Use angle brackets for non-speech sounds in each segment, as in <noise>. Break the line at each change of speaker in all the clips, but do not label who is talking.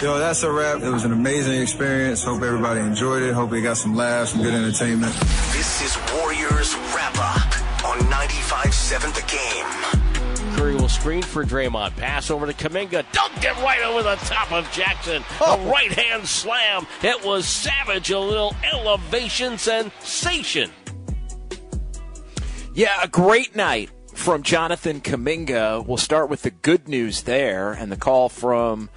That's a wrap.
Yo, that's a wrap. It was an amazing experience. Hope everybody enjoyed it. Hope we got some laughs, some good entertainment.
This is Warriors Wrap Up on 95.7 The Game.
Curry will screen for Draymond. Pass over to Kuminga. Dunked it right over the top of Jackson. A oh. right hand slam. It was savage. A little elevation sensation.
Yeah, a great night from Jonathan Kuminga. We'll start with the good news there and the call from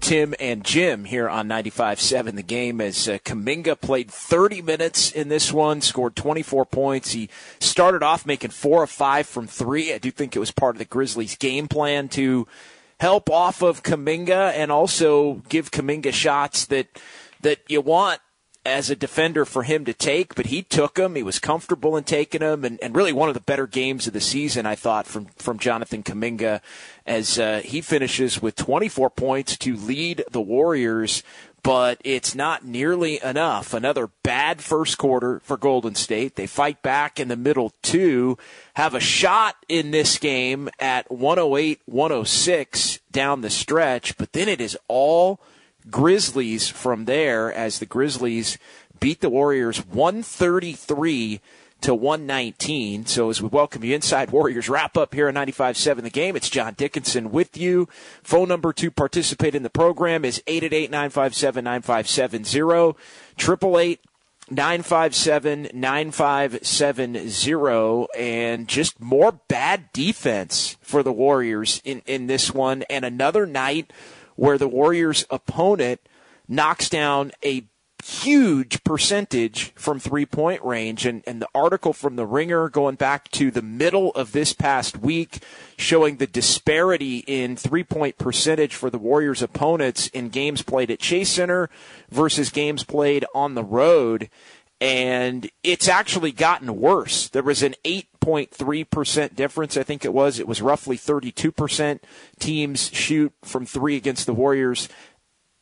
Tim and Jim here on 95.7 the game as uh, Kuminga played 30 minutes in this one, scored 24 points. He started off making four of five from three. I do think it was part of the Grizzlies game plan to help off of Kuminga and also give Kuminga shots that that you want as a defender for him to take, but he took them. He was comfortable in taking them, and, and really one of the better games of the season, I thought, from from Jonathan Kuminga, as uh, he finishes with 24 points to lead the Warriors. But it's not nearly enough. Another bad first quarter for Golden State. They fight back in the middle two, have a shot in this game at 108 106 down the stretch, but then it is all Grizzlies from there as the Grizzlies beat the Warriors 133 to 119. So as we welcome you inside Warriors wrap up here on 95.7 the game, it's John Dickinson with you. Phone number to participate in the program is 888-957-9570, 888 957 9570 and just more bad defense for the Warriors in, in this one and another night where the Warriors opponent knocks down a huge percentage from three point range. And, and the article from the Ringer going back to the middle of this past week showing the disparity in three point percentage for the Warriors opponents in games played at Chase Center versus games played on the road. And it's actually gotten worse. There was an 8.3% difference, I think it was. It was roughly 32% teams shoot from three against the Warriors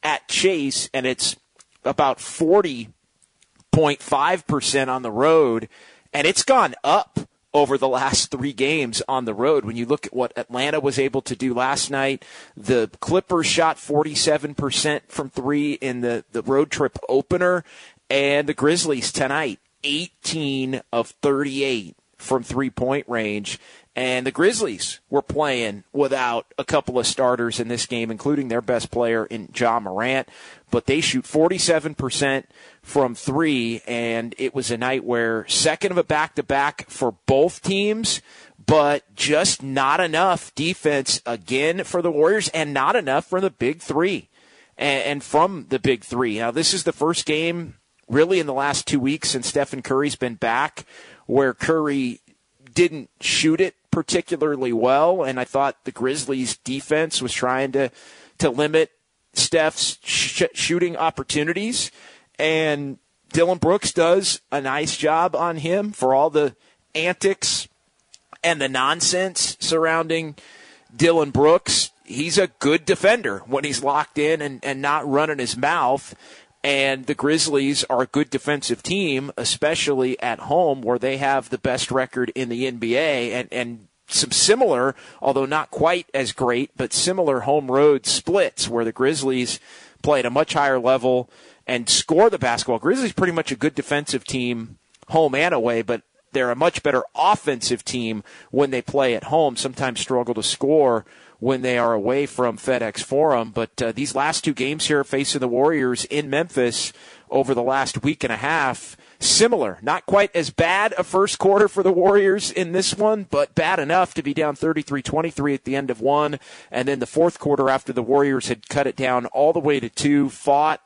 at Chase, and it's about 40.5% on the road, and it's gone up over the last three games on the road. When you look at what Atlanta was able to do last night, the Clippers shot 47% from three in the, the road trip opener, and the Grizzlies tonight, 18 of 38 from three point range. And the Grizzlies were playing without a couple of starters in this game, including their best player in Ja Morant. But they shoot 47% from three, and it was a night where second of a back to back for both teams, but just not enough defense again for the Warriors, and not enough for the big three. And from the big three. Now, this is the first game really in the last two weeks since Stephen Curry's been back where Curry didn't shoot it particularly well, and I thought the Grizzlies' defense was trying to to limit Steph's sh- shooting opportunities, and Dillon Brooks does a nice job on him for all the antics and the nonsense surrounding Dillon Brooks. He's a good defender when he's locked in and, and not running his mouth. And the Grizzlies are a good defensive team, especially at home where they have the best record in the NBA and, and some similar, although not quite as great, but similar home road splits where the Grizzlies play at a much higher level and score the basketball. Grizzlies pretty much a good defensive team home and away, but they're a much better offensive team when they play at home, sometimes struggle to score when they are away from FedEx Forum. But uh, these last two games here facing the Warriors in Memphis over the last week and a half, similar. Not quite as bad a first quarter for the Warriors in this one, but bad enough to be down 33-23 at the end of one. And then the fourth quarter after the Warriors had cut it down all the way to two, fought,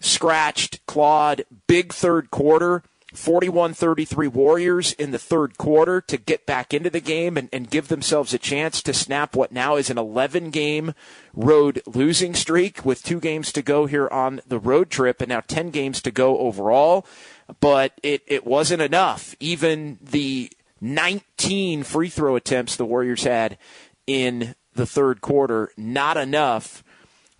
scratched, clawed, big third quarter. 41 33 Warriors in the third quarter to get back into the game and, and, give themselves a chance to snap what now is an 11 game road losing streak with two games to go here on the road trip and now 10 games to go overall but it, it wasn't enough. Even the 19 free throw attempts the Warriors had in the third quarter, not enough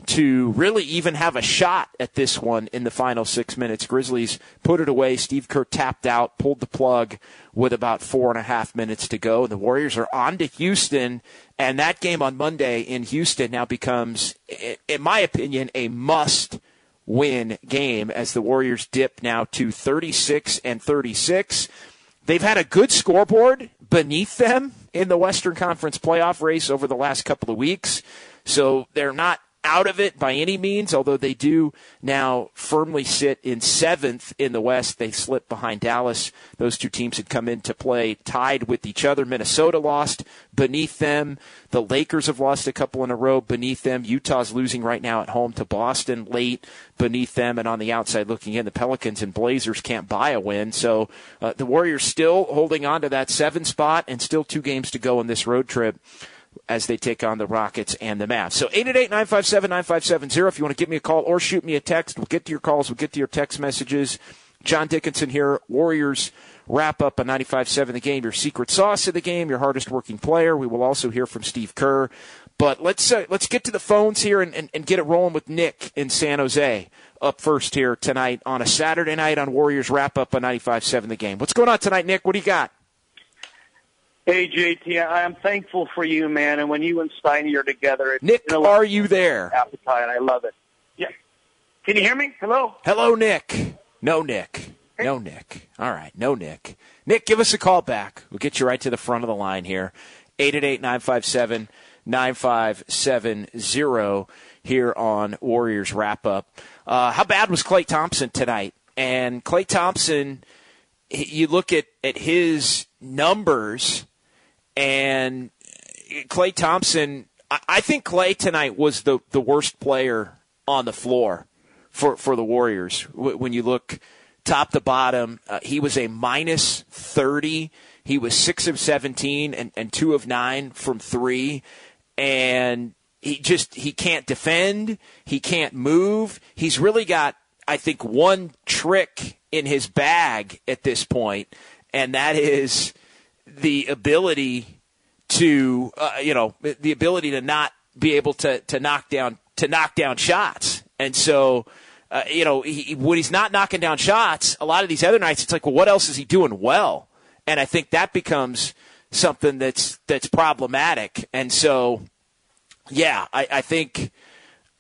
to really even have a shot at this one in the final six minutes. Grizzlies put it away. Steve Kerr tapped out, pulled the plug with about four and a half minutes to go. The Warriors are on to Houston, and that game on Monday in Houston now becomes, in my opinion, a must win game as the Warriors dip now to 36 and 36. They've had a good scoreboard beneath them in the Western Conference playoff race over the last couple of weeks. So they're not out of it by any means, although they do now firmly sit in seventh in the West. They slipped behind Dallas. Those two teams had come into play tied with each other. Minnesota lost beneath them. The Lakers have lost a couple in a row beneath them. Utah's losing right now at home to Boston late beneath them. And on the outside looking in, the Pelicans and Blazers can't buy a win. So uh, the Warriors still holding on to that seven spot and still two games to go on this road trip as they take on the Rockets and the Mavs. So 888-957-9570 if you want to give me a call or shoot me a text. We'll get to your calls. We'll get to your text messages. John Dickinson here, Warriors wrap up a 95-7 the game, your secret sauce of the game, your hardest working player. We will also hear from Steve Kerr. But let's uh, let's get to the phones here and, and, and get it rolling with Nick in San Jose up first here tonight on a Saturday night on Warriors wrap up a 95-7 the game. What's going on tonight, Nick? What do you got?
Hey JT, I'm thankful for you, man. And when you and Steiny are together, it's,
Nick, are you there?
Appetite, I love it. Yeah. Can you hear me? Hello.
Hello, Nick. No, Nick. No, Nick. All right, no, Nick. Nick, give us a call back. We'll get you right to the front of the line here. Eight eight eight nine five seven nine five seven zero here on Warriors wrap up. Uh, how bad was Klay Thompson tonight? And Klay Thompson, you look at at his numbers and Klay Thompson, I think Klay tonight was the, the worst player on the floor for, for the Warriors. When you look top to bottom, uh, he was a minus 30. He was 6 of 17 and, and 2 of 9 from 3. And he just, he can't defend. He can't move. He's really got, I think, one trick in his bag at this point, and that is – the ability to, uh, you know, the ability to not be able to, to knock down to knock down shots. And so, uh, you know, he, when he's not knocking down shots, a lot of these other nights, it's like, well, what else is he doing well? And I think that becomes something that's that's problematic. And so, yeah, I, I think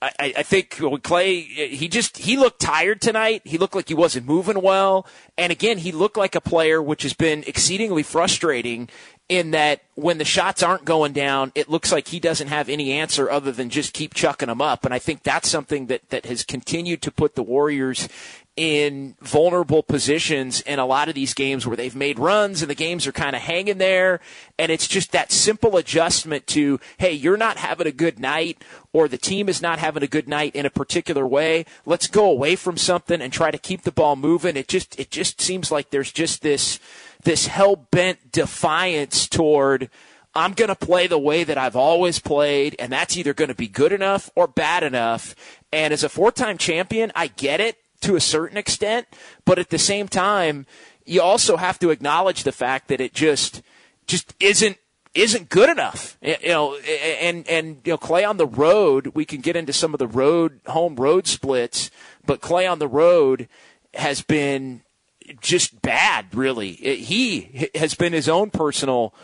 I, I think Klay, he just he looked tired tonight. He looked like he wasn't moving well, and again, he looked like a player which has been exceedingly frustrating in that when the shots aren't going down, it looks like he doesn't have any answer other than just keep chucking them up. And I think that's something that, that has continued to put the Warriors in vulnerable positions in a lot of these games where they've made runs and the games are kind of hanging there. And it's just that simple adjustment to, hey, you're not having a good night or the team is not having a good night in a particular way. Let's go away from something and try to keep the ball moving. It just, it just seems like there's just this, this hell bent defiance toward, I'm going to play the way that I've always played, and that's either going to be good enough or bad enough. And as a four time champion, I get it to a certain extent, but at the same time, you also have to acknowledge the fact that it just just isn't isn't good enough. You know, and and you know, Klay on the road, we can get into some of the road home road splits, but Klay on the road has been just bad, really. He has been his own personal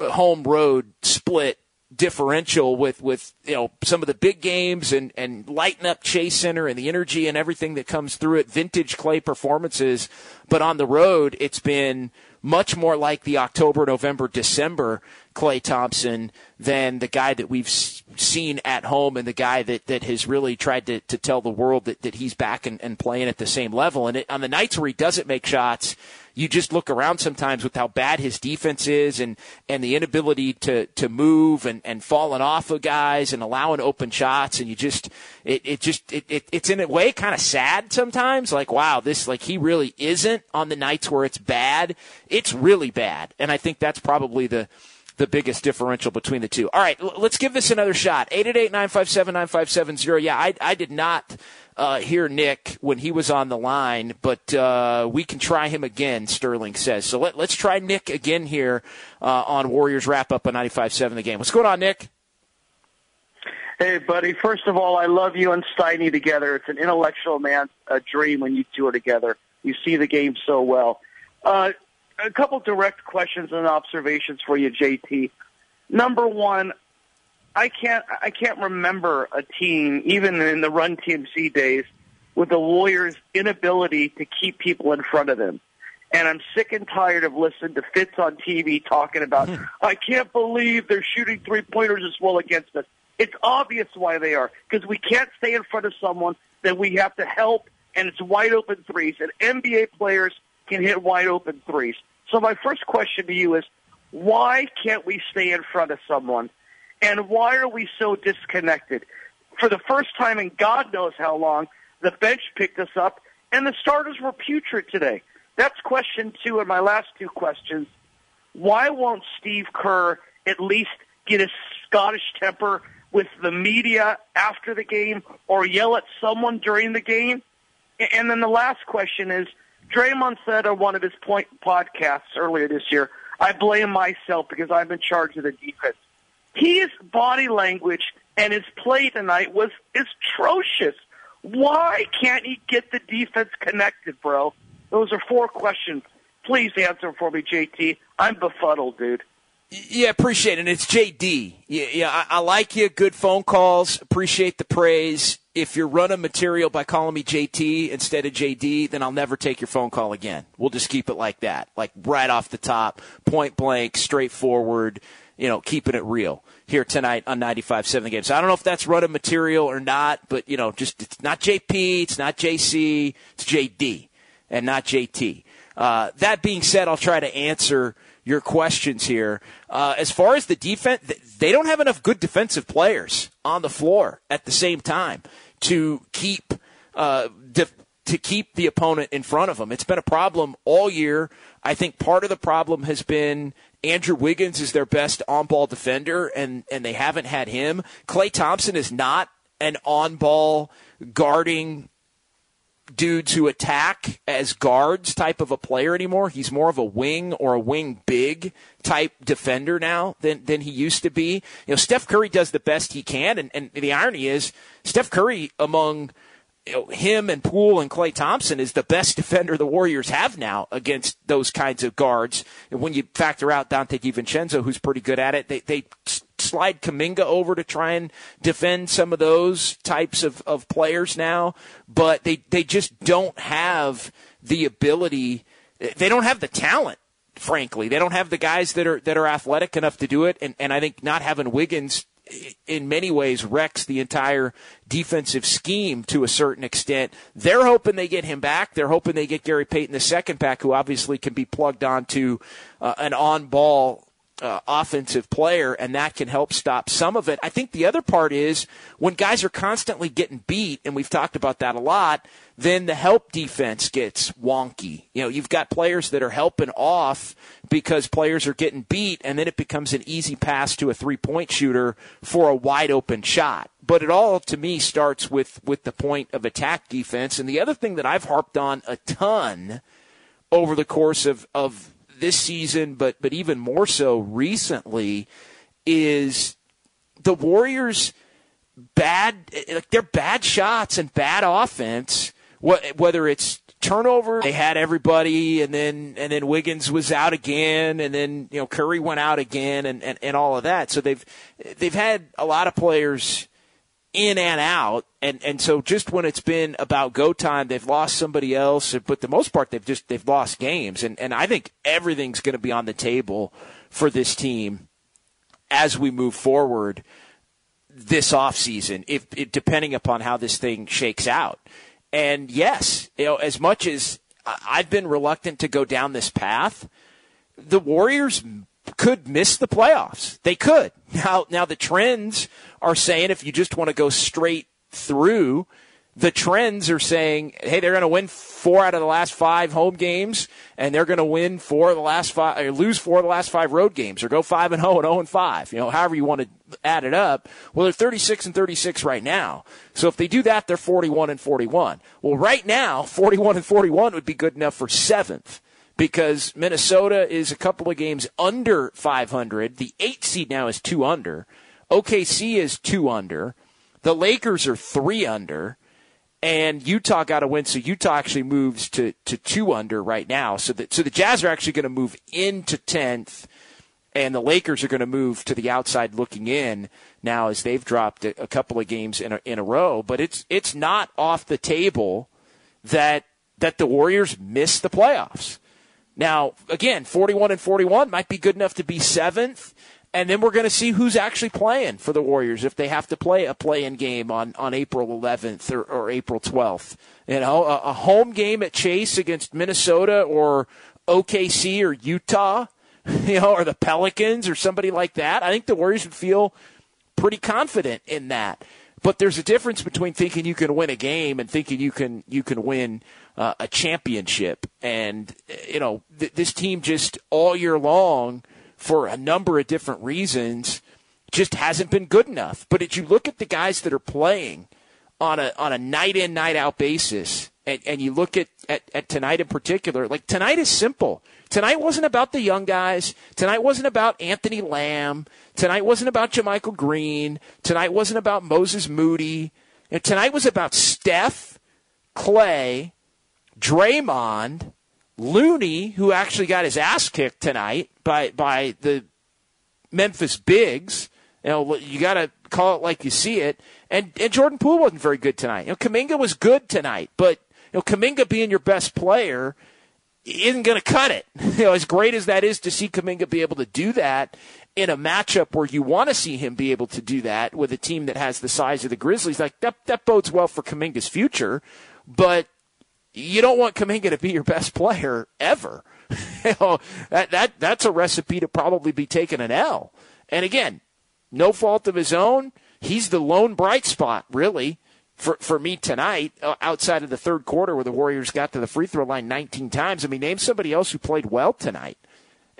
home road split differential with with you know some of the big games and and lighten up Chase Center and the energy and everything that comes through it vintage Klay performances but on the road it's been much more like the October November December Klay Thompson than the guy that we've seen at home and the guy that, that has really tried to, to tell the world that, that he's back and, and playing at the same level. And it, on the nights where he doesn't make shots, you just look around sometimes with how bad his defense is and, and the inability to, to move and, and falling off of guys and allowing open shots. And you just, it, it just, it, it, it's in a way kind of sad sometimes. Like, wow, this, like he really isn't on the nights where it's bad. It's really bad. And I think that's probably the, the biggest differential between the two. All right, let's give this another shot. 888-957-9570. Yeah, I, I did not uh, hear Nick when he was on the line, but uh, we can try him again, Sterling says. So let, us try Nick again here uh, on Warriors wrap up on 95 7 the game. What's going on, Nick?
Hey, buddy. First of all, I love you and Steiny together. It's an intellectual man's uh, dream when you two are together. You see the game so well. Uh, a couple direct questions and observations for you, JT. Number one, I can't I can't remember a team, even in the Run TMC days, with the Warriors' inability to keep people in front of them. And I'm sick and tired of listening to Fitz on TV talking about, hmm. I can't believe they're shooting three pointers as well against us. It's obvious why they are, because we can't stay in front of someone that we have to help, and it's wide open threes. And NBA players can hit wide open threes. So my first question to you is, why can't we stay in front of someone? And why are we so disconnected? For the first time in God knows how long, the bench picked us up, and the starters were putrid today. That's question two, and my last two questions. Why won't Steve Kerr at least get his Scottish temper with the media after the game or yell at someone during the game? And then the last question is, Draymond said on one of his point podcasts earlier this year, I blame myself because I'm in charge of the defense. His body language and his play tonight was atrocious. Why can't he get the defense connected, bro? Those are four questions. Please answer for me, JT. I'm befuddled, dude.
Yeah, appreciate it. And it's JD. Yeah, yeah I, I like you. Good phone calls. Appreciate the praise if you're running material by calling me JT instead of JD, then I'll never take your phone call again. We'll just keep it like that, like right off the top, point blank, straightforward, you know, keeping it real here tonight on 95.7 The Game. So I don't know if that's running material or not, but, you know, just it's not JP, it's not JC, it's JD and not JT. Uh, that being said, I'll try to answer your questions here. Uh, as far as the defense, they don't have enough good defensive players on the floor at the same time to keep uh, def- to keep the opponent in front of them. It's been a problem all year. I think part of the problem has been Andrew Wiggins is their best on-ball defender, and and they haven't had him. Klay Thompson is not an on-ball guarding dudes who attack as guards type of a player anymore. He's more of a wing or a wing big type defender now than, than he used to be. You know, Steph Curry does the best he can. And, and the irony is Steph Curry among you know, him and Poole and Klay Thompson is the best defender the Warriors have now against those kinds of guards. And when you factor out Donte DiVincenzo, who's pretty good at it, they, they slide Kuminga over to try and defend some of those types of, of players now, but they, they just don't have the ability. They don't have the talent frankly. They don't have the guys that are that are athletic enough to do it, and, and I think not having Wiggins in many ways wrecks the entire defensive scheme to a certain extent. They're hoping they get him back. They're hoping they get Gary Payton the second back, who obviously can be plugged onto uh, an on ball uh, offensive player, and that can help stop some of it. I think the other part is when guys are constantly getting beat, and we've talked about that a lot, then the help defense gets wonky. You know, you've got players that are helping off because players are getting beat, and then it becomes an easy pass to a three point shooter for a wide open shot. But it all, to me, starts with, with the point of attack defense. And the other thing that I've harped on a ton over the course of, of this season, but but even more so recently, is the Warriors bad like they're bad shots and bad offense. Whether it's turnover, they had everybody, and then and then Wiggins was out again, and then you know Curry went out again, and, and, and all of that. So they've they've had a lot of players in and out. And, and so just when it's been about go time, they've lost somebody else. But the most part, they've just, they've lost games. And, and I think everything's going to be on the table for this team as we move forward this offseason, if, if depending upon how this thing shakes out. And yes, you know, as much as I've been reluctant to go down this path, the Warriors could miss the playoffs. They could. Now, now the trends are saying if you just want to go straight through, the trends are saying, hey, they're going to win four out of the last five home games, and they're going to win four of the last five, or lose four of the last five road games, or go five and zero and zero and five. You know, however you want to add it up. Well, they're 36 and 36 right now. So if they do that, they're 41 and 41. Well, right now, <laughs> 41 and 41 would be good enough for seventh because Minnesota is a couple of games under 500. The eight seed now is two under. OKC is two under. The Lakers are three under. And Utah got a win, so Utah actually moves to, to two under right now. So that so the Jazz are actually going to move into tenth, and the Lakers are going to move to the outside looking in now as they've dropped a, a couple of games in a, in a row. But it's it's not off the table that that the Warriors miss the playoffs. Now, again, 41 and 41 might be good enough to be seventh. And then we're going to see who's actually playing for the Warriors if they have to play a play-in game on, on April 11th or, or April 12th. You know, a, a home game at Chase against Minnesota or OKC or Utah, <laughs> you know, or the Pelicans or somebody like that. I think the Warriors would feel pretty confident in that. But there's a difference between thinking you can win a game and thinking you can you can win uh, a championship. And you know, th- this team just all year long for a number of different reasons, just hasn't been good enough. But if you look at the guys that are playing on a on a night in night out basis, and, and you look at, at, at tonight in particular, like tonight is simple. Tonight wasn't about the young guys. Tonight wasn't about Anthony Lamb. Tonight wasn't about JaMychal Green. Tonight wasn't about Moses Moody. And tonight was about Steph, Klay, Draymond, Looney, who actually got his ass kicked tonight by by the Memphis Bigs. You know, you got to call it like you see it. And and Jordan Poole wasn't very good tonight. You know, Kuminga was good tonight, but you know, Kuminga being your best player isn't going to cut it. <laughs> You know, as great as that is to see Kuminga be able to do that in a matchup where you want to see him be able to do that with a team that has the size of the Grizzlies, like that that bodes well for Kuminga's future. But you don't want Kuminga to be your best player ever. <laughs> you know, that, that, that's a recipe to probably be taking an L. And again, no fault of his own. He's the lone bright spot, really, for, for me tonight, uh, outside of the third quarter where the Warriors got to the free throw line 19 times. I mean, name somebody else who played well tonight.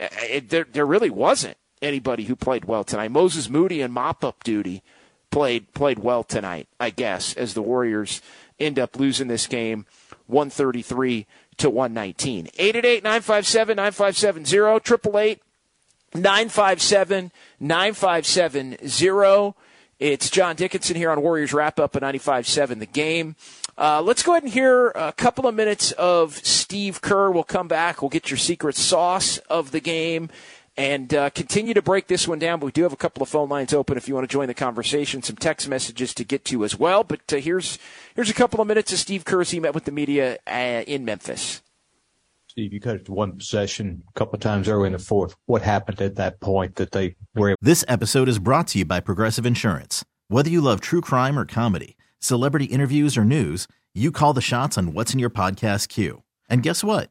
Uh, it, there, there really wasn't anybody who played well tonight. Moses Moody and mop up duty played played well tonight, I guess, as the Warriors end up losing this game 133 to 119. 888 957 9570, 888 957 9570. It's John Dickinson here on Warriors Wrap Up at 95.7 The Game. Uh, let's go ahead and hear a couple of minutes of Steve Kerr. We'll come back. We'll get your secret sauce of the game and uh, continue to break this one down. But we do have a couple of phone lines open if you want to join the conversation. Some text messages to get to as well. But uh, here's here's a couple of minutes of Steve Kerr as he met with the media uh, in Memphis.
Steve, you cut it to one possession a couple of times early in the fourth. What happened at that point that they were?
This episode is brought to you by Progressive Insurance. Whether you love true crime or comedy, celebrity interviews or news, you call the shots on what's in your podcast queue. And guess what?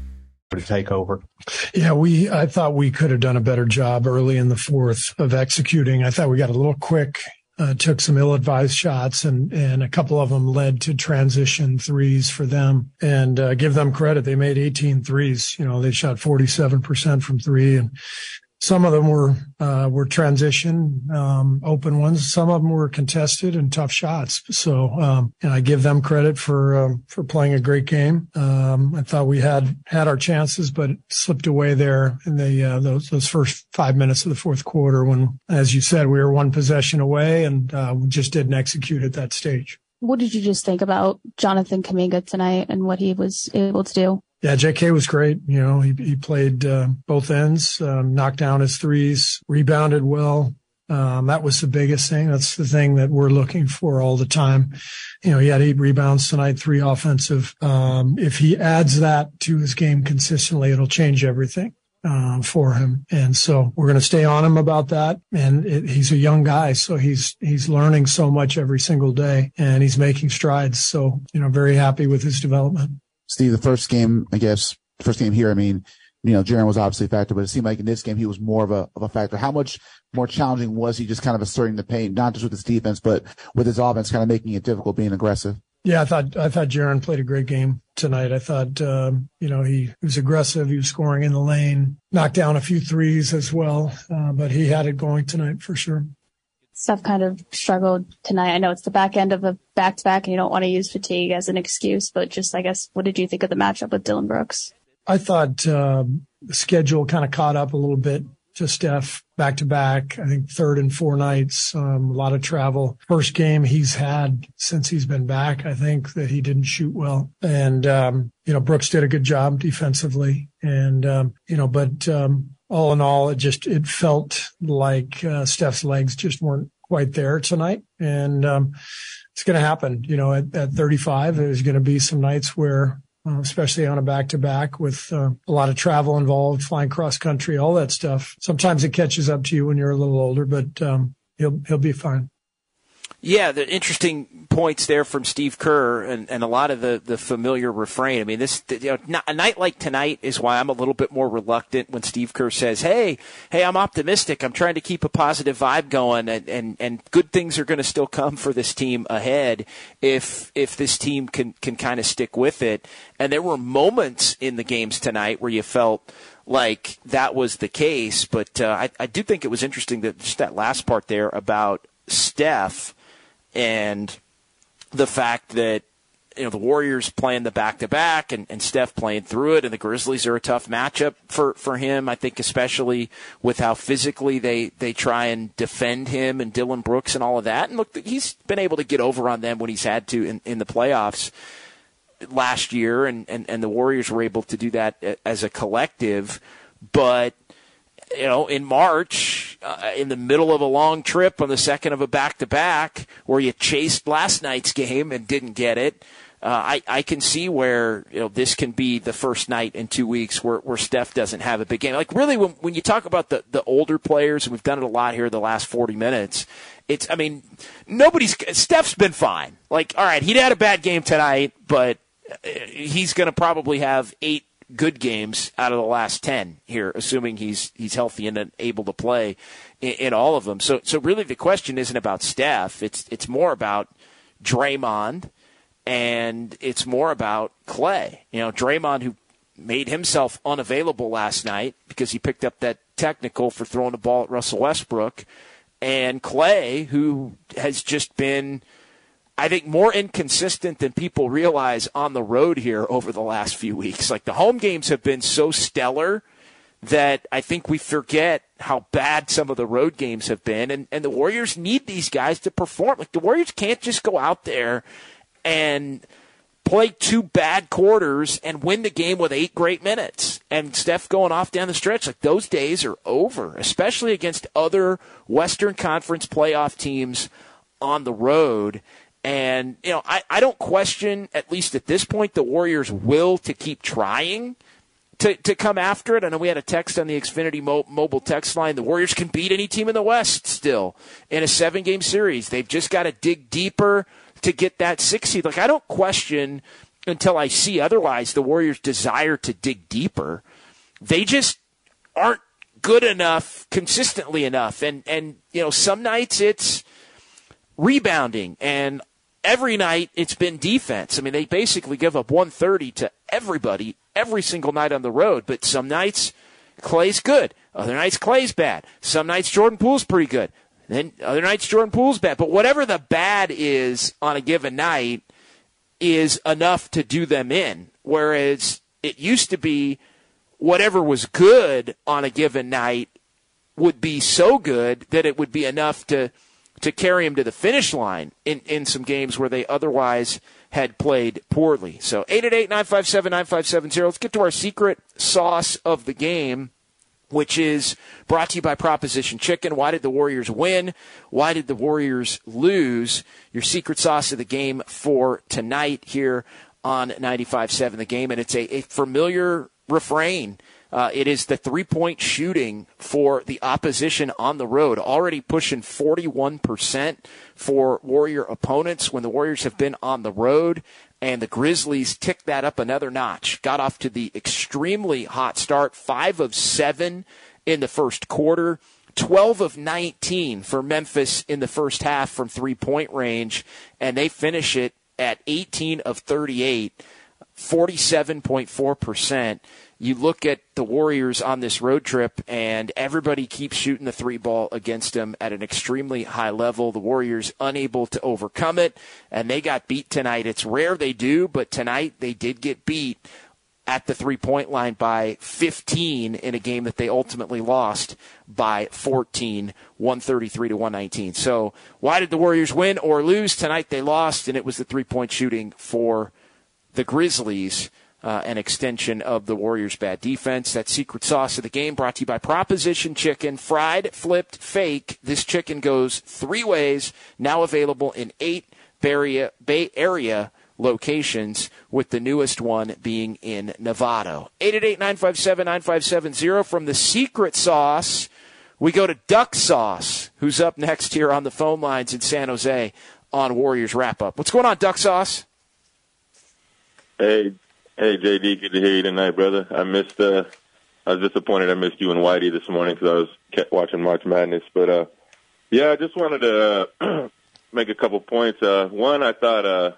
To take over.
Yeah, we. I thought we could have done a better job early in the fourth of executing. I thought we got a little quick. Uh, took some ill-advised shots, and and a couple of them led to transition threes for them. And uh, give them credit; they made 18 threes. You know, they shot 47 percent from three, and some of them were uh, were transition um, open ones. Some of them were contested and tough shots. So, um, and I give them credit for um, for playing a great game. Um, I thought we had had our chances, but slipped away there in the uh, those those first five minutes of the fourth quarter when, as you said, we were one possession away and uh, we just didn't execute at that stage.
What did you just think about Jonathan Kuminga tonight and what he was able to do?
Yeah, JK was great. You know, he, he played uh, both ends, um, knocked down his threes, rebounded well. Um, that was the biggest thing. That's the thing that we're looking for all the time. You know, he had eight rebounds tonight, three offensive. Um, if he adds that to his game consistently, it'll change everything. Uh, for him. And so we're going to stay on him about that. And it, he's a young guy. So he's, he's learning so much every single day and he's making strides. So, you know, very happy with his development.
Steve, the first game, I guess, first game here, I mean, you know, Jaren was obviously a factor, but it seemed like in this game he was more of a of a factor. How much more challenging was he just kind of asserting the paint, not just with his defense, but with his offense kind of making it difficult being aggressive?
Yeah, I thought I thought Jaren played a great game tonight. I thought um, you know he, he, was aggressive. He was scoring in the lane, knocked down a few threes as well, uh, but he had it going tonight for sure.
Steph kind of struggled tonight. I know it's the back end of a back to back and you don't want to use fatigue as an excuse, but just, I guess, what did you think of the matchup with Dillon Brooks?
I thought um, the schedule kind of caught up a little bit to Steph back to back. I think third and four nights, um, a lot of travel. First game he's had since he's been back. I think that he didn't shoot well. And, um, you know, Brooks did a good job defensively. And, um, you know, but, um, all in all, it just, it felt like, uh, Steph's legs just weren't quite there tonight. And, um, it's going to happen, you know, at, at 35, there's going to be some nights where uh, especially on a back to back with uh, a lot of travel involved, flying cross country, all that stuff. Sometimes it catches up to you when you're a little older, but um, he'll he'll be fine.
Yeah, the interesting points there from Steve Kerr and, and a lot of the, the familiar refrain. I mean, this you know, a night like tonight is why I'm a little bit more reluctant when Steve Kerr says, "Hey, hey, I'm optimistic. I'm trying to keep a positive vibe going, and and, and good things are going to still come for this team ahead if if this team can can kind of stick with it." And there were moments in the games tonight where you felt like that was the case, but uh, I, I do think it was interesting that just that last part there about Steph and the fact that you know the Warriors playing the back to back and, and Steph playing through it and the Grizzlies are a tough matchup for, for him, I think especially with how physically they, they try and defend him and Dillon Brooks and all of that. And look he's been able to get over on them when he's had to in, in the playoffs last year and, and, and the Warriors were able to do that as a collective. But you know, in March, uh, in the middle of a long trip on the second of a back to back, where you chased last night's game and didn't get it. Uh, I, I can see where you know this can be the first night in two weeks where, where Steph doesn't have a big game. Like really, when when you talk about the, the older players, and we've done it a lot here the last forty minutes. It's I mean nobody's Steph's been fine. Like all right, he'd had a bad game tonight, but uh, he's going to probably have eight good games out of the last 10 here, assuming he's he's healthy and able to play in, in, all of them. So so really the question isn't about Steph. It's it's more about Draymond and it's more about Klay. You know, Draymond who made himself unavailable last night because he picked up that technical for throwing the ball at Russell Westbrook and Klay who has just been – I think more inconsistent than people realize on the road here over the last few weeks. Like the home games have been so stellar that I think we forget how bad some of the road games have been. And, and the Warriors need these guys to perform. Like the Warriors can't just go out there and play two bad quarters and win the game with eight great minutes. and Steph going off down the stretch. Like those days are over, especially against other Western Conference playoff teams on the road. And, you know, I, I don't question, at least at this point, the Warriors' will to keep trying to, to come after it. I know we had a text on the Xfinity Mo- mobile text line. The Warriors can beat any team in the West still in a seven game series. They've just got to dig deeper to get that six seed. Like, I don't question until I see otherwise the Warriors' desire to dig deeper. They just aren't good enough consistently enough. And, and, you know, some nights it's rebounding and every night it's been defense. I mean, they basically give up 130 to everybody every single night on the road, but some nights Klay's good. Other nights Klay's bad. Some nights Jordan Poole's pretty good. Then other nights Jordan Poole's bad. But whatever the bad is on a given night is enough to do them in. Whereas it used to be whatever was good on a given night would be so good that it would be enough to to carry him to the finish line in, in some games where they otherwise had played poorly. So 888-957-9570. Let's get to our secret sauce of the game, which is brought to you by Proposition Chicken. Why did the Warriors win? Why did the Warriors lose? Your secret sauce of the game for tonight here on 95.7 The Game. And it's a, a familiar refrain uh, it is the three point shooting for the opposition on the road, already pushing 41% for Warrior opponents when the Warriors have been on the road. And the Grizzlies ticked that up another notch. Got off to the extremely hot start, five of seven in the first quarter. 12 of 19 for Memphis in the first half from three point range, and they finish it at 18 of 38, 47.4% you look at the Warriors on this road trip, and everybody keeps shooting the three ball against them at an extremely high level. The Warriors unable to overcome it, and they got beat tonight. It's rare they do, but tonight they did get beat at the three point line by 15 in a game that they ultimately lost by 14, 133 to 119. So, why did the Warriors win or lose? Tonight they lost, and it was the three point shooting for the Grizzlies uh, an extension of the Warriors' bad defense. That secret sauce of the game brought to you by Proposition Chicken, fried, flipped, fake. This chicken goes three ways, now available in eight Bay Area locations, with the newest one being in Nevada. 888-957-9570 from the secret sauce. We go to Duck Sauce, who's up next here on the phone lines in San Jose on Warriors Wrap Up. What's going on, Duck Sauce?
Hey, Hey, JD, good to hear you tonight, brother. I missed, uh, I was disappointed I missed you and Whitey this morning because I was kept watching March Madness. But, uh, yeah, I just wanted to uh, <clears throat> make a couple points. Uh, one, I thought, uh,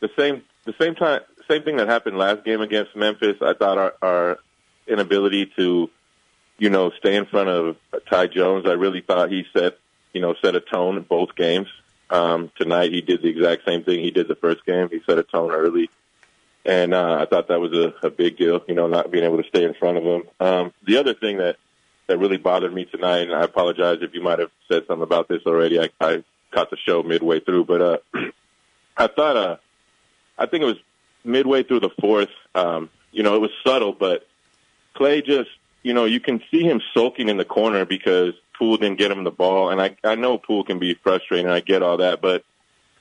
the same, the same time, same thing that happened last game against Memphis. I thought our, our inability to, you know, stay in front of Ty Jones. I really thought he set, you know, set a tone in both games. Um, tonight he did the exact same thing he did the first game. He set a tone early and uh, I thought that was a, a big deal. You know, not being able to stay in front of him. Um, the other thing that that really bothered me tonight, and I apologize if you might have said something about this already. I, I caught the show midway through, but uh, <clears throat> I thought uh, I think it was midway through the fourth. Um, you know, it was subtle, but Klay just, you know, you can see him sulking in the corner because Poole didn't get him the ball, and I I know Poole can be frustrating. I get all that, but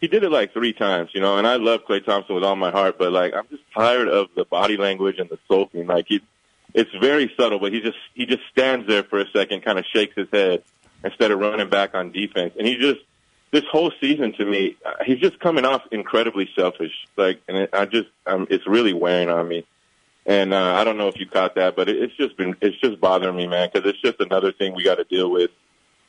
he did it like three times, you know, and I love Klay Thompson with all my heart, but like I'm just tired of the body language and the sulking. Like he, it's very subtle, but he just he just stands there for a second, kind of shakes his head instead of running back on defense, and he just this whole season to me, uh, he's just coming off incredibly selfish. Like, and it, I just, um, it's really wearing on me. And uh, I don't know if you caught that, but it, it's just been, it's just bothering me, man, because it's just another thing we got to deal with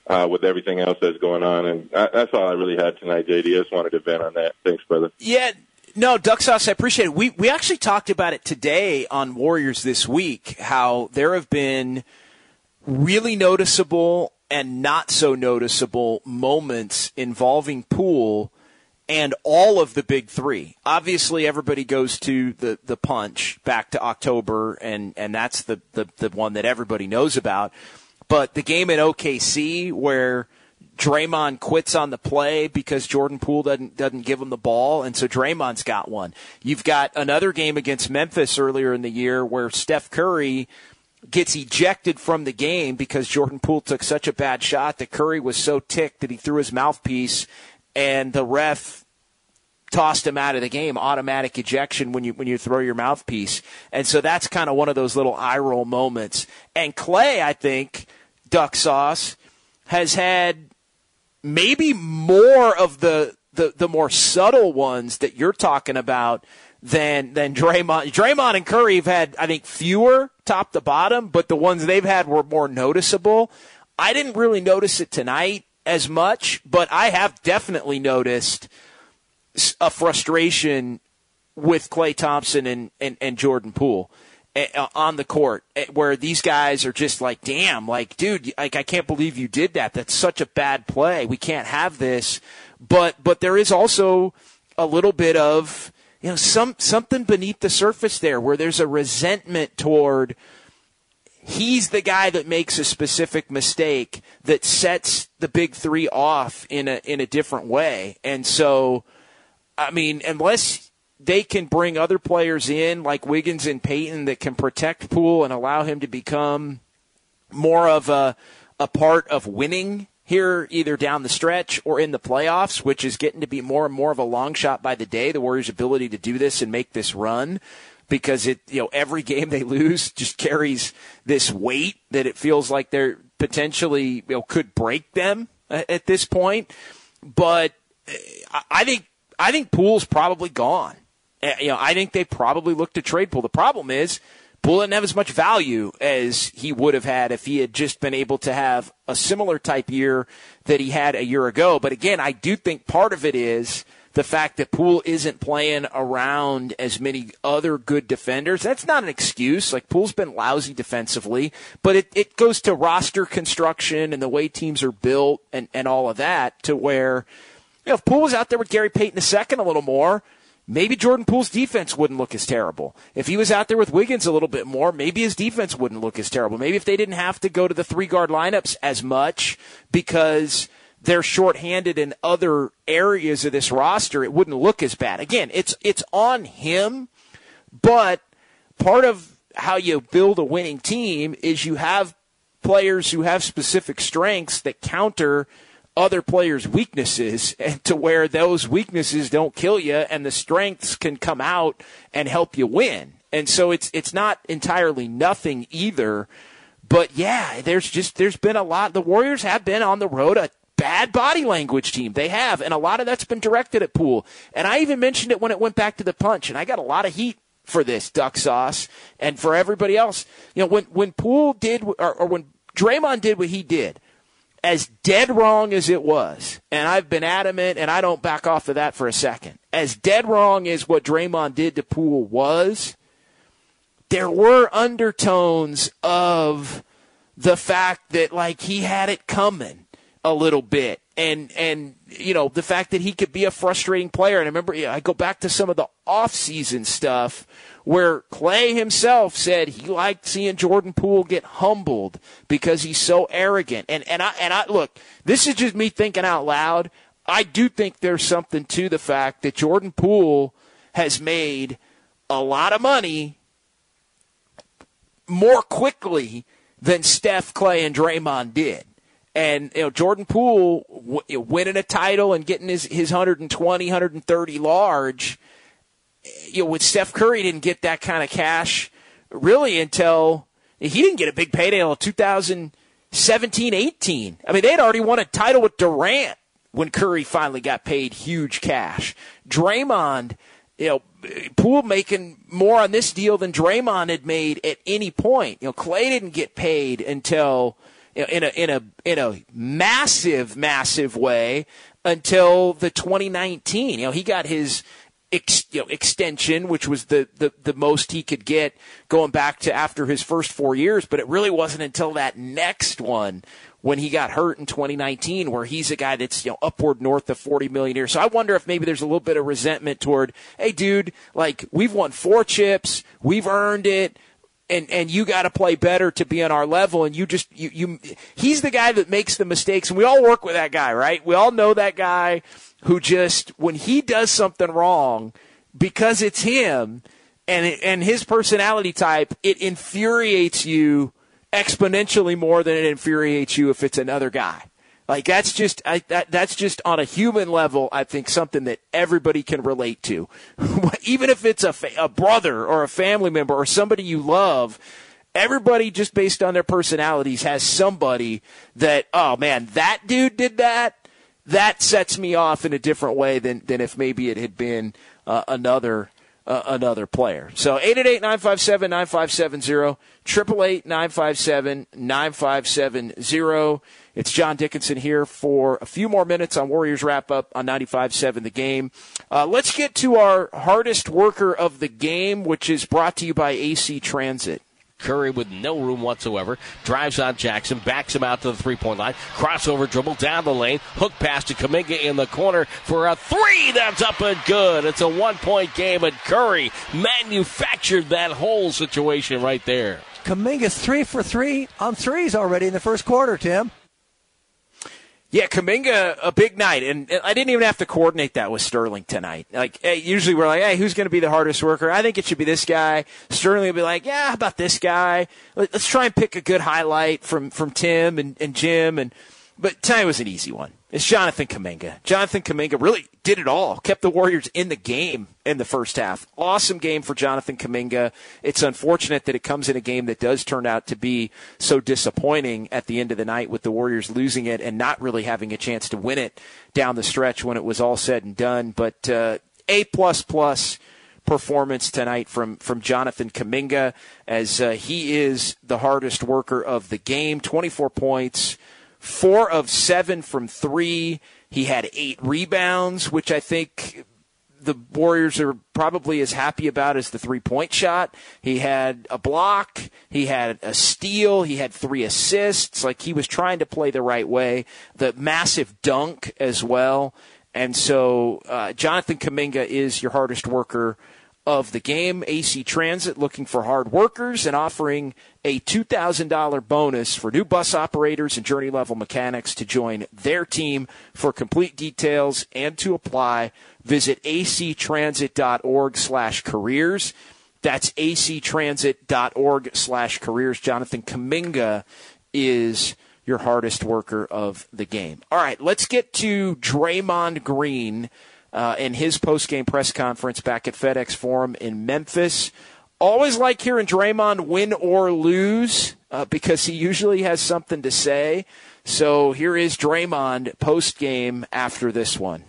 uh, with everything else that's going on. And I, that's all I really had tonight, JD. I just wanted to vent on that. Thanks, brother.
Yeah. No, Duck Sauce, I appreciate it. We, we actually talked about it today on Warriors this week, how there have been really noticeable and not so noticeable moments involving Poole and all of the big three. Obviously, everybody goes to the, the punch back to October, and, and that's the, the, the one that everybody knows about. But the game at OKC where Draymond quits on the play because Jordan Poole doesn't doesn't give him the ball, and so Draymond's got one. You've got another game against Memphis earlier in the year where Steph Curry gets ejected from the game because Jordan Poole took such a bad shot that Curry was so ticked that he threw his mouthpiece, and the ref tossed him out of the game. Automatic ejection when you when you throw your mouthpiece, and so that's kind of one of those little eye roll moments. And Klay, I think, duck sauce has had maybe more of the, the, the more subtle ones that you're talking about than than Draymond. Draymond and Curry have had, I think, fewer top to bottom, but the ones they've had were more noticeable. I didn't really notice it tonight as much, but I have definitely noticed a frustration with Klay Thompson and, and, and Jordan Poole. Uh, on the court uh, where these guys are just like, damn, like, dude, like, I can't believe you did that. That's such a bad play. We can't have this. But, but there is also a little bit of, you know, some, something beneath the surface there where there's a resentment toward, he's the guy that makes a specific mistake that sets the big three off in a, in a different way. And so, I mean, unless they can bring other players in like Wiggins and Payton that can protect Poole and allow him to become more of a a part of winning here either down the stretch or in the playoffs, which is getting to be more and more of a long shot by the day. The Warriors' ability to do this and make this run because it you know every <laughs> game they lose just carries this weight that it feels like they're potentially you know could break them at this point. But eh, I think I think Poole's probably gone. Eh, you know, I think they probably look to trade Poole. The problem is Poole didn't have as much value as he would have had if he had just been able to have a similar type year that he had a year ago. But again, I do think part of it is the fact that Poole isn't playing around as many other good defenders. That's not an excuse. Like Poole's been lousy defensively, but it, it goes to roster construction and the way teams are built and, and all of that to where, you know, if Poole was out there with Gary Payton II a little more, maybe Jordan Poole's defense wouldn't look as terrible. If he was out there with Wiggins a little bit more, maybe his defense wouldn't look as terrible. Maybe if they didn't have to go to the three guard lineups as much because they're shorthanded in other areas of this roster, it wouldn't look as bad. Again, it's it's on him, but part of how you build a winning team is you have players who have specific strengths that counter other players' weaknesses <laughs> and to where those weaknesses don't kill you and the strengths can come out and help you win. And so it's it's not entirely nothing either. But yeah, there's just there's been a lot the Warriors have been on the road a bad body language team. They have, and a lot of that's been directed at Poole. And I even mentioned it when it went back to the punch, and I got a lot of heat for this duck sauce and for everybody else. You know, when when Poole did or, or when Draymond did what he did, as dead wrong as it was, and I've been adamant and I don't back off of that for a second, as dead wrong as what Draymond did to Poole was, there were undertones of the fact that like he had it coming a little bit. And and you know the fact that he could be a frustrating player. And I remember I go back to some of the off-season stuff where Klay himself said he liked seeing Jordan Poole get humbled because he's so arrogant. And and I and I look, this is just me thinking out loud. I do think there's something to the fact that Jordan Poole has made a lot of money more quickly than Steph, Klay and Draymond did. And you know Jordan Poole w- winning a title and getting his his 120, 130 large you know, with Steph Curry didn't get that kind of cash really until he didn't get a big payday until 2017 18. I mean, they'd already won a title with Durant when Curry finally got paid huge cash. Draymond, you know, Poole making more on this deal than Draymond had made at any point. You know, Klay didn't get paid until you know, in a in a in a massive massive way until the 2019. You know, he got his ex, you know, extension, which was the, the, the most he could get going back to after his first four years. But it really wasn't until that next one when he got hurt in 2019 where he's a guy that's, you know, upward north of 40 million a year. So I wonder if maybe there's a little bit of resentment toward, hey, dude, like we've won four chips. We've earned it. And and you got to play better to be on our level and you just you you he's the guy that makes the mistakes and we all work with that guy right? We all know that guy who just when he does something wrong because it's him and it, and his personality type it infuriates you exponentially more than it infuriates you if it's another guy like that's just I, that that's just on a human level. I think something that everybody can relate to, <laughs> even if it's a fa- a brother or a family member or somebody you love. Everybody just based on their personalities has somebody that oh man that dude did that. That sets me off in a different way than than if maybe it had been uh, another uh, another player. So 888-957-9570, 888-957-9570. It's John Dickinson here for a few more minutes on Warriors Wrap Up on 95.7 The Game. Uh, let's get to our hardest worker of the game, which is brought to you by AC Transit.
Curry with no room whatsoever drives on Jackson, backs him out to the three point line, crossover dribble down the lane, hook pass to Kuminga in the corner for a three that's up and good. It's a one point game, and Curry manufactured that whole situation right there.
Kuminga's three for three on threes already in the first quarter, Tim.
Yeah, Kuminga, a big night, and I didn't even have to coordinate that with Sterling tonight. Like, hey, usually we're like, hey, who's going to be the hardest worker? I think it should be this guy. Sterling will be like, yeah, how about this guy? Let's try and pick a good highlight from from Tim and, and Jim, and but tonight was an easy one. It's Jonathan Kuminga. Jonathan Kuminga really did it all. Kept the Warriors in the game in the first half. Awesome game for Jonathan Kuminga. It's unfortunate that it comes in a game that does turn out to be so disappointing at the end of the night with the Warriors losing it and not really having a chance to win it down the stretch when it was all said and done. But uh, A plus plus performance tonight from from Jonathan Kuminga as uh, he is the hardest worker of the game. 24 points four of seven from three. He had eight rebounds, which I think the Warriors are probably as happy about as the three point shot. He had a block, he had a steal, he had three assists. Like he was trying to play the right way. The massive dunk as well. And so uh, Jonathan Kuminga is your hardest worker of the game. AC Transit looking for hard workers and offering a $2,000 bonus for new bus operators and journey level mechanics to join their team. For complete details and to apply, visit actransit.org slash careers. That's actransit.org slash careers. Jonathan Kuminga is your hardest worker of the game. All right, let's get to Draymond Green uh, in his post-game press conference back at FedEx Forum in Memphis. Always like hearing Draymond win or lose uh, because he usually has something to say. So here is Draymond post-game after this one.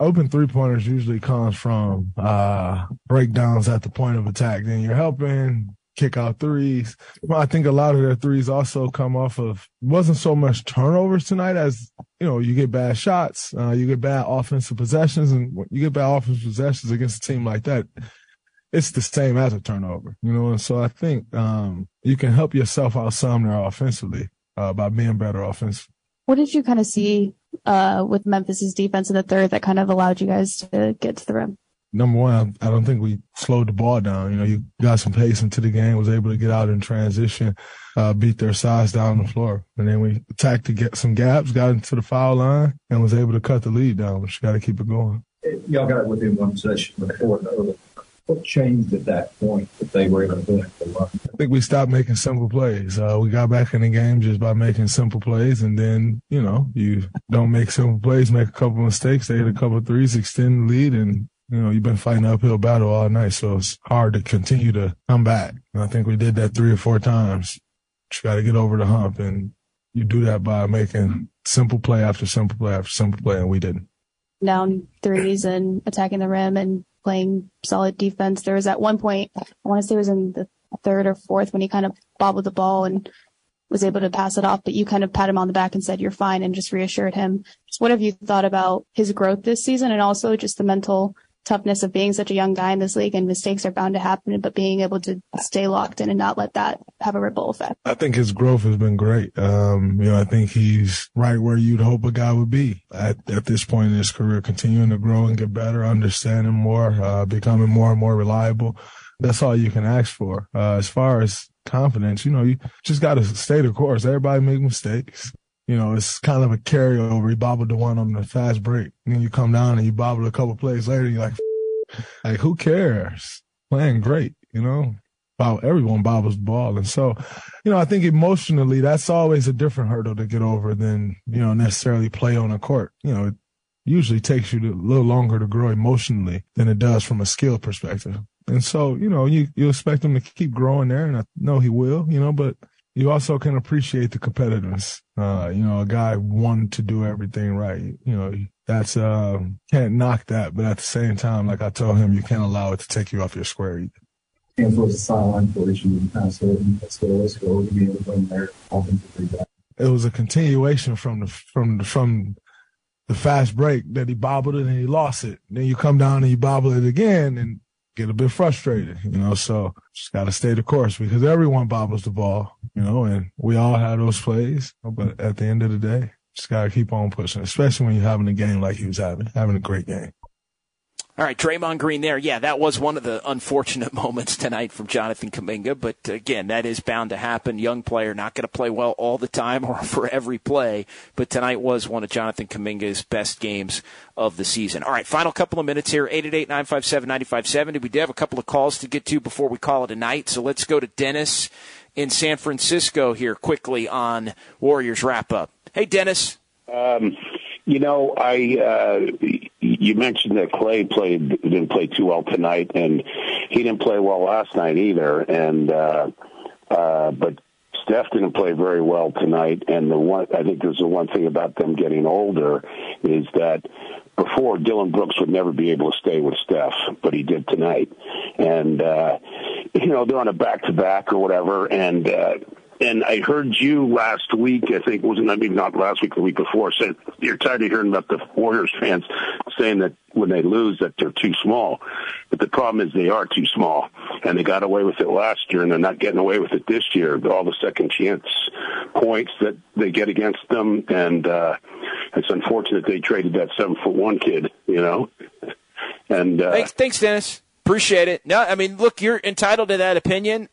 Open three pointers usually comes from uh, breakdowns at the point of attack. Then you're helping kick out threes. I think a lot of their threes also come off of wasn't so much turnovers tonight as you know you get bad shots, uh, you get bad offensive possessions, and you get bad offensive possessions against a team like that. It's the same as a turnover, you know. And so I think um, you can help yourself out some there offensively uh, by being better offensively.
What did you kind of see uh, with Memphis's defense in the third that kind of allowed you guys to get to the rim?
Number one, I don't think we slowed the ball down. You know, you got some pace into the game, was able to get out in transition, uh, beat their size down the floor. And then we attacked to get some gaps, got into the foul line, and was able to cut the lead down, which got to keep it going.
Y'all got it within one session before what changed at that point that they were able to do it?
I think we stopped making simple plays. Uh, we got back in the game just by making simple plays, and then you know you don't make simple plays, make a couple mistakes, they hit a couple threes, extend the lead, and you know, you've been fighting an uphill battle all night, so it's hard to continue to come back. And I think we did that three or four times. You got to get over the hump, and you do that by making simple play after simple play after simple play, and we didn't.
Down threes and attacking the rim and playing solid defense. There was at one point, I want to say it was in the third or fourth when he kind of bobbled the ball and was able to pass it off, but you kind of pat him on the back and said, you're fine and just reassured him. Just what have you thought about his growth this season and also just the mental toughness of being such a young guy in this league and mistakes are bound to happen, but being able to stay locked in and not let that have a ripple effect.
I think his growth has been great. Um, you know, I think he's right where you'd hope a guy would be at, at this point in his career, continuing to grow and get better, understanding more, uh, becoming more and more reliable. that's all you can ask for. Uh, as far as confidence, you know, you just got to stay the course. Everybody make mistakes. You know, it's kind of a carryover. You bobbled the one on the fast break, and then you come down and you bobble a couple plays later. You're like, <laughs> like who cares? Playing great, you know. Everyone bobbles the ball, and so, you know, I think emotionally that's always a different hurdle to get over than you know necessarily play on a court. You know, it usually takes you a little longer to grow emotionally than it does from a skill perspective. And so, you know, you, you expect him to keep growing there, and I know he will, you know, but you also can appreciate the competitiveness. Uh, you know, a guy wanting to do everything right. You know, that's, uh, can't knock that, but at the same time, like I told him, you can't allow it to take you off your square either.
And was a sideline for you, kind of sort of, so let's go to be able to win there offensively.
It was a continuation from the, from the, from the fast break that he bobbled it and he lost it. Then you come down and you bobble it again and get a bit frustrated, you know. So just got to stay the course because everyone bobbles the ball, you know, and we all have those plays. But at the end of the day, just got to keep on pushing, especially when you're having a game like he was having, having a great game.
All right, Draymond Green there. Yeah, that was one of the unfortunate <laughs> moments tonight from Jonathan Kuminga. But again, that is bound to happen. Young player, not going to play well all the time <laughs> or for every play. But tonight was one of Jonathan Kuminga's best games of the season. All right, final couple of minutes here. 888-957-9570. We do have a couple of calls to get to before we call it a night. So let's go to Dennis in San Francisco here quickly on Warriors wrap up. Hey, Dennis.
Um, you know, I uh, you mentioned that Klay played didn't play too well tonight, and he didn't play well last night either. And uh, uh, but Steph didn't play very well tonight. And the one I think there's the one thing about them getting older is that before Dillon Brooks would never be able to stay with Steph, but he did tonight. And uh, you know they're on a back to back or whatever, and. Uh, and I heard you last week, I think it was maybe not last week, the week before, said you're tired of hearing about the Warriors fans saying that when they lose that they're too small. But the problem is they are too small. And they got away with it last year and they're not getting away with it this year. All the second chance points that they get against them and uh it's unfortunate they traded that seven foot one kid, you know. <laughs> And uh
thanks, thanks Dennis. Appreciate it. No, I mean, look, you're entitled to that opinion.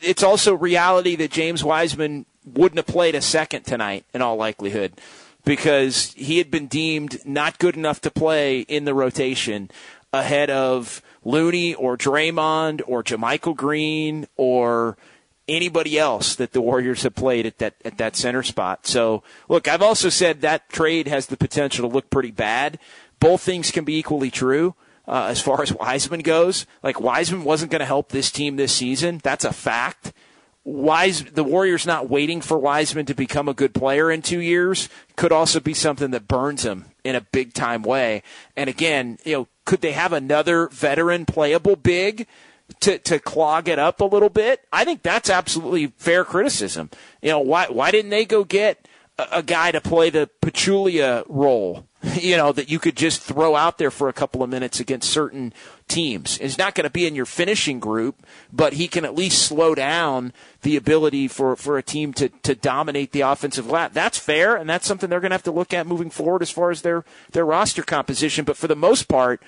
It's also reality that James Wiseman wouldn't have played a second tonight in all likelihood because he had been deemed not good enough to play in the rotation ahead of Looney or Draymond or JaMychal Green or anybody else that the Warriors have played at that at that center spot. So, look, I've also said that trade has the potential to look pretty bad. Both things can be equally true uh, as far as Wiseman goes. Like Wiseman wasn't going to help this team this season. That's a fact. Wise, the Warriors not waiting for Wiseman to become a good player in two years could also be something that burns him in a big time way. And again, you know, could they have another veteran playable big to, to clog it up a little bit? I think that's absolutely fair criticism. You know, why, why didn't they go get a, a guy to play the Pachulia role <laughs> you know, that you could just throw out there for a couple of minutes against certain teams. He's not going to be in your finishing group, but he can at least slow down the ability for, for a team to, to dominate the offensive lap. That's fair, and that's something they're going to have to look at moving forward as far as their, their roster composition. But for the most part,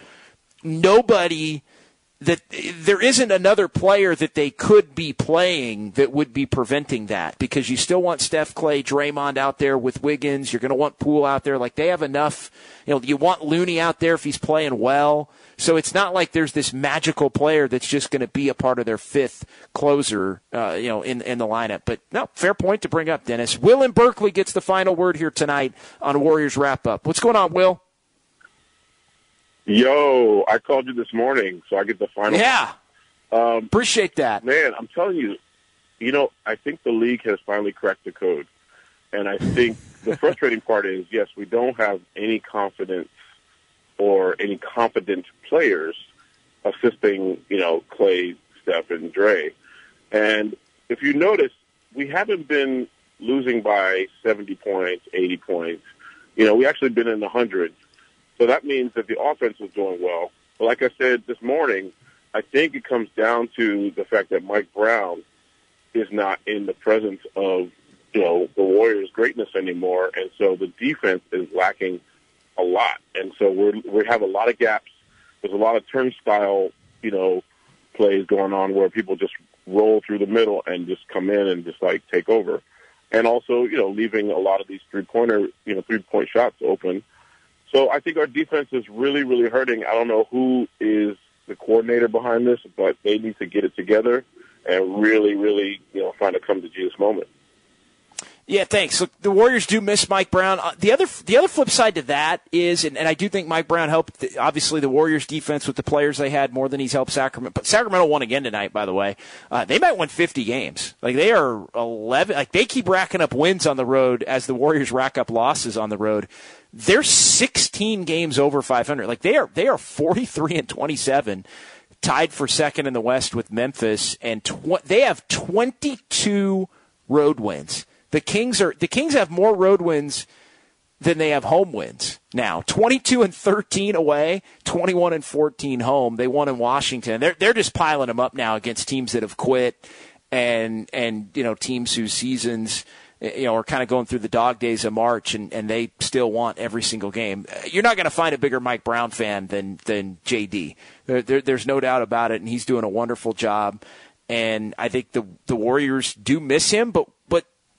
nobody – that there isn't another player that they could be playing that would be preventing that because you still want Steph Klay, Draymond out there with Wiggins. You're going to want Poole out there. Like they have enough. You know, you want Looney out there if he's playing well. So it's not like there's this magical player that's just going to be a part of their fifth closer, uh, you know, in in the lineup. But no, fair point to bring up, Dennis. Will in Berkeley gets the final word here tonight on Warriors wrap up. What's going on, Will?
Yo, I called you this morning, so I get the final.
Yeah. Um, Appreciate that.
Man, I'm telling you, you know, I think the league has finally cracked the code. And I think the <laughs> frustrating part is, yes, we don't have any confidence or any competent players assisting, you know, Klay, Steph, and Dre. And if you notice, we haven't been losing by 70 points, 80 points. You know, we actually been in the hundreds so that means that the offense is doing well. But like I said this morning, I think it comes down to the fact that Mike Brown is not in the presence of you know the Warriors' greatness anymore, and so the defense is lacking a lot, and so we're we have a lot of gaps. There's a lot of turnstile, you know, plays going on where people just roll through the middle and just come in and just like take over. And also, you know, leaving a lot of these three pointer, you know, three point shots open. So I think our defense is really, really hurting. I don't know who is the coordinator behind this, but they need to get it together and really, really, you know, find a come to Jesus moment.
Yeah, thanks. Look, the Warriors do miss Mike Brown. Uh, the other the other flip side to that is, and, and I do think Mike Brown helped. The, obviously, the Warriors defense with the players they had more than he's helped Sacramento. But Sacramento won again tonight, by the way. Uh, they might win 50 games. Like they are 11. Like they keep racking up wins on the road as the Warriors rack up losses on the road. They're 16 games over 500. Like they are they are 43 and 27 tied for second in the West with Memphis, and tw- they have 22 road wins. The Kings are the Kings have more road wins than they have home wins now. 22 and 13 away, 21 and 14 home. They won in Washington. They're they're just piling them up now against teams that have quit and and you know teams whose seasons eh, you know are kind of going through the dog days of March and and they still want every single game. Eh, you're not going to find a bigger Mike Brown fan than than JD. There, there, there's no doubt about it and he's doing a wonderful job. And I think the the Warriors do miss him, but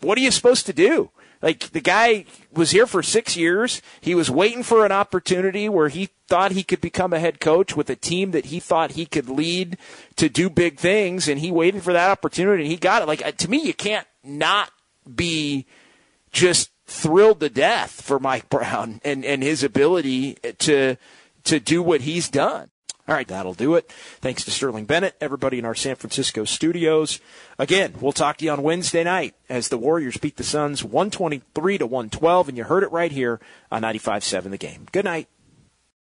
what are you supposed to do? Like the guy was here for six years. He was waiting for an opportunity where he thought he could become a head coach with a team that he thought he could lead to do big things, and he waited for that opportunity and he got it. Like uh, to me, you can't not be just thrilled to death for Mike Brown and, and his ability to to do what he's done. All right, that'll do it. Thanks to Sterling Bennett, everybody in our San Francisco studios. Again, we'll talk to you on Wednesday night as the Warriors beat the Suns 123 to 112, and you heard it right here on 95.7 The Game. Good night.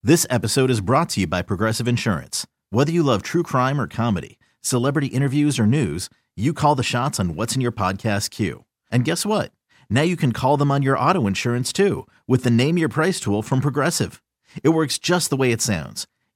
This episode is brought to you by Progressive Insurance. Whether you love true crime or comedy, celebrity interviews or news, you call the shots on what's in your podcast queue. And guess what? Now you can call them on your auto insurance too with the Name Your Price tool from Progressive. It works just the way it sounds